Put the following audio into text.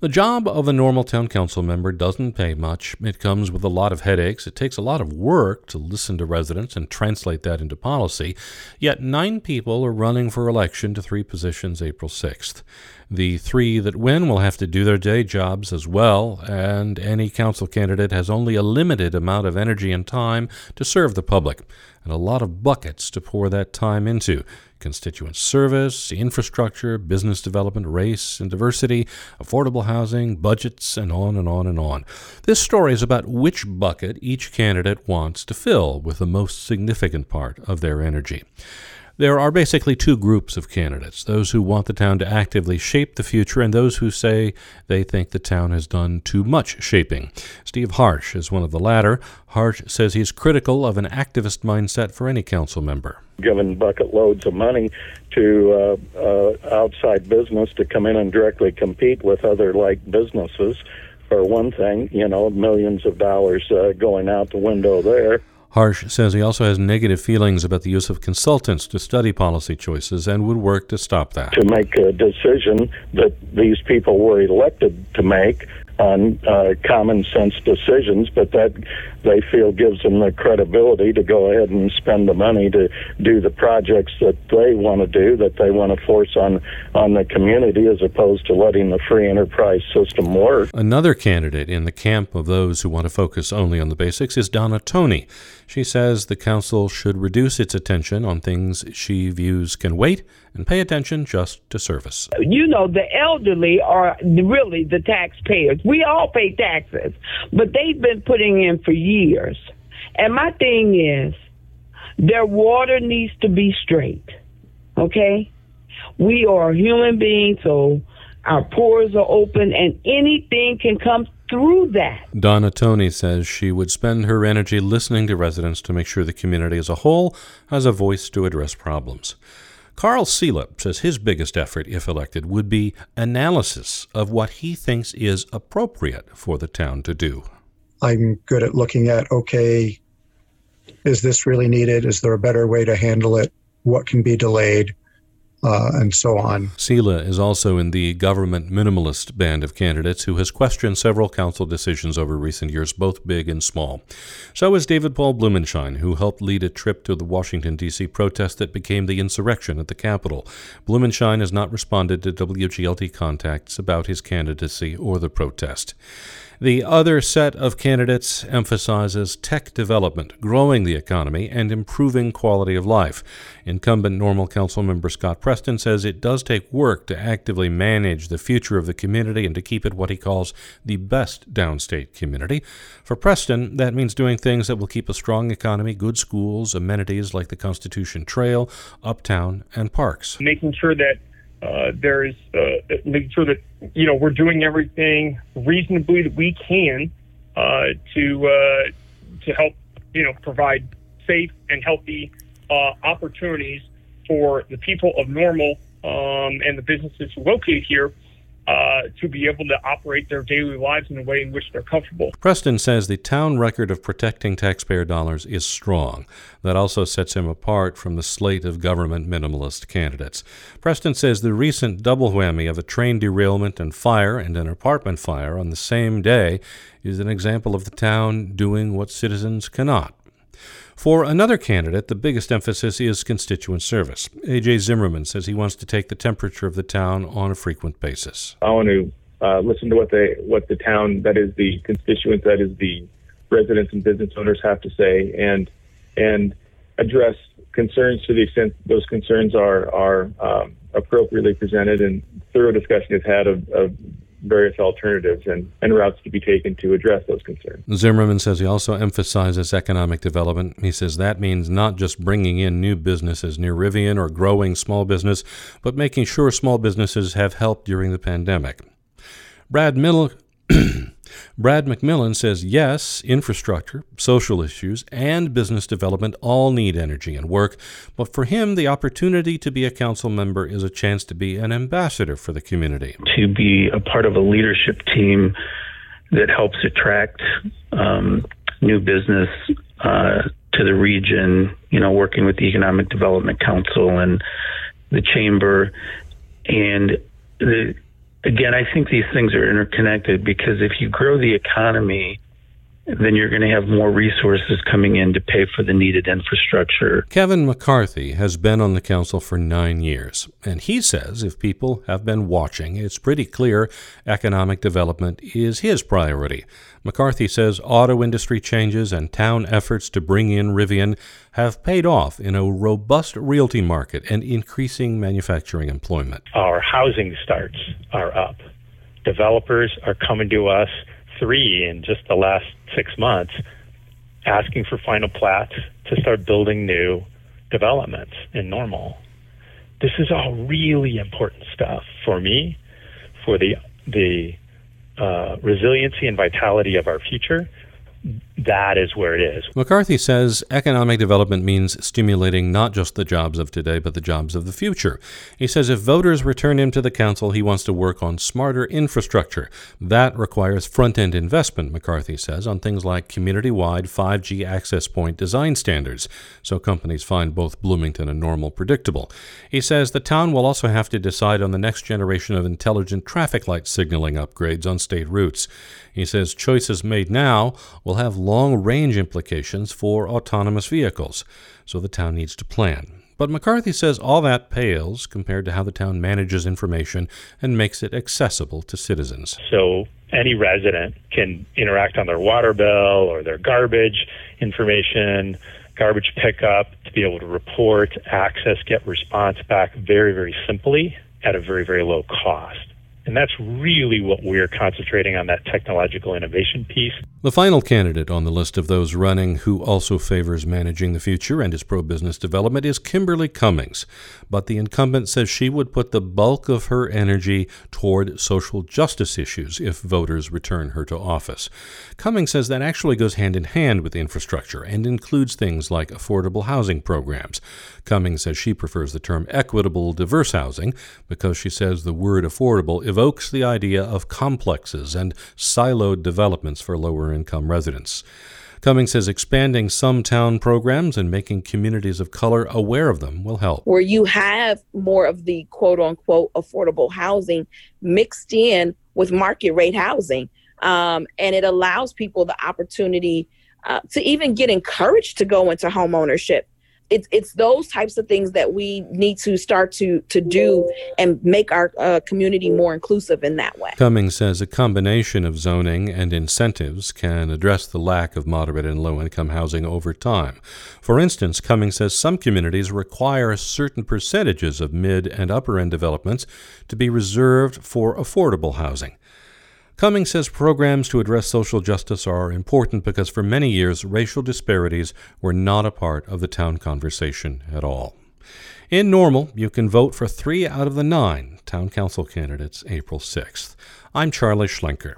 The job of a normal town council member doesn't pay much. It comes with a lot of headaches. It takes a lot of work to listen to residents and translate that into policy. Yet nine people are running for election to three positions April 6th. The three that win will have to do their day jobs as well, and any council candidate has only a limited amount of energy and time to serve the public, and a lot of buckets to pour that time into constituent service, infrastructure, business development, race and diversity, affordable housing, budgets, and on and on and on. This story is about which bucket each candidate wants to fill with the most significant part of their energy. There are basically two groups of candidates those who want the town to actively shape the future, and those who say they think the town has done too much shaping. Steve Harsh is one of the latter. Harsh says he's critical of an activist mindset for any council member. Given bucket loads of money to uh, uh, outside business to come in and directly compete with other like businesses, for one thing, you know, millions of dollars uh, going out the window there. Harsh says he also has negative feelings about the use of consultants to study policy choices and would work to stop that. To make a decision that these people were elected to make on uh, common sense decisions, but that they feel gives them the credibility to go ahead and spend the money to do the projects that they want to do, that they want to force on on the community, as opposed to letting the free enterprise system work. Another candidate in the camp of those who want to focus only on the basics is Donna Toney. She says the council should reduce its attention on things she views can wait and pay attention just to service. You know, the elderly are really the taxpayers. We all pay taxes, but they've been putting in for years. And my thing is, their water needs to be straight. Okay? We are human beings, so our pores are open and anything can come through that. Donna Toney says she would spend her energy listening to residents to make sure the community as a whole has a voice to address problems. Carl Sela says his biggest effort, if elected, would be analysis of what he thinks is appropriate for the town to do. I'm good at looking at okay, is this really needed? Is there a better way to handle it? What can be delayed? Uh, and so on. Sela is also in the government minimalist band of candidates who has questioned several council decisions over recent years, both big and small. So is David Paul Blumenshine, who helped lead a trip to the Washington, D.C. protest that became the insurrection at the Capitol. Blumenshine has not responded to WGLT contacts about his candidacy or the protest. The other set of candidates emphasizes tech development, growing the economy, and improving quality of life. Incumbent Normal Council member Scott Preston says it does take work to actively manage the future of the community and to keep it what he calls the best downstate community. For Preston, that means doing things that will keep a strong economy, good schools, amenities like the Constitution Trail, uptown, and parks. Making sure that uh, there is uh, making sure that you know we're doing everything reasonably that we can uh, to uh, to help you know provide safe and healthy uh, opportunities for the people of Normal um, and the businesses located here uh, to be able to operate their daily lives in a way in which they're comfortable. Preston says the town record of protecting taxpayer dollars is strong. That also sets him apart from the slate of government minimalist candidates. Preston says the recent double whammy of a train derailment and fire and an apartment fire on the same day is an example of the town doing what citizens cannot for another candidate, the biggest emphasis is constituent service. A.J. Zimmerman says he wants to take the temperature of the town on a frequent basis. I want to uh, listen to what they, what the town, that is the constituents, that is the residents and business owners have to say, and and address concerns to the extent those concerns are are um, appropriately presented and thorough discussion is had of, of various alternatives and, and routes to be taken to address those concerns. Zimmerman says he also emphasizes economic development. He says that means not just bringing in new businesses near Rivian or growing small business, but making sure small businesses have help during the pandemic. Brad Middle Brad McMillan says yes, infrastructure, social issues, and business development all need energy and work, but for him, the opportunity to be a council member is a chance to be an ambassador for the community. To be a part of a leadership team that helps attract um, new business uh, to the region, you know, working with the Economic Development Council and the Chamber. And the again, I think these things are interconnected because if you grow the economy, then you're going to have more resources coming in to pay for the needed infrastructure. Kevin McCarthy has been on the council for nine years, and he says if people have been watching, it's pretty clear economic development is his priority. McCarthy says auto industry changes and town efforts to bring in Rivian have paid off in a robust realty market and increasing manufacturing employment. Our housing starts are up. Developers are coming to us three in just the last six months asking for final plats to start building new developments in normal. This is all really important stuff for me, for the the uh, resiliency and vitality of our future, that is where it is. McCarthy says economic development means stimulating not just the jobs of today, but the jobs of the future. He says if voters return him to the council, he wants to work on smarter infrastructure. That requires front end investment, McCarthy says, on things like community wide 5G access point design standards, so companies find both Bloomington and Normal predictable. He says the town will also have to decide on the next generation of intelligent traffic light signaling upgrades on state routes. He says choices made now will have long range implications for autonomous vehicles, so the town needs to plan. But McCarthy says all that pales compared to how the town manages information and makes it accessible to citizens. So any resident can interact on their water bill or their garbage information, garbage pickup, to be able to report, access, get response back very, very simply at a very, very low cost. And that's really what we're concentrating on that technological innovation piece. The final candidate on the list of those running who also favors managing the future and is pro business development is Chemberly Cummings. But the incumbent says she would put the bulk of her energy toward social justice issues if voters return her to office. Cummings says that actually goes hand in hand with infrastructure and includes things like affordable housing programs. Cummings says she prefers the term equitable diverse housing because she says the word affordable evokes the idea of complexes and siloed developments for lower income residents. Cummings says expanding some town programs and making communities of color aware of them will help. Where you have more of the quote unquote affordable housing mixed in with market rate housing. Um, and it allows people the opportunity uh, to even get encouraged to go into home ownership it's it's those types of things that we need to start to to do and make our uh, community more inclusive in that way. Cummings says a combination of zoning and incentives can address the lack of moderate and low income housing over time. For instance, Cummings says some communities require certain percentages of mid and upper end developments to be reserved for affordable housing. Cummings says programs to address social justice are important because for many years racial disparities were not a part of the town conversation at all. In Normal, you can vote for three out of the nine town council candidates April 6th. I'm Charlie Schlenker.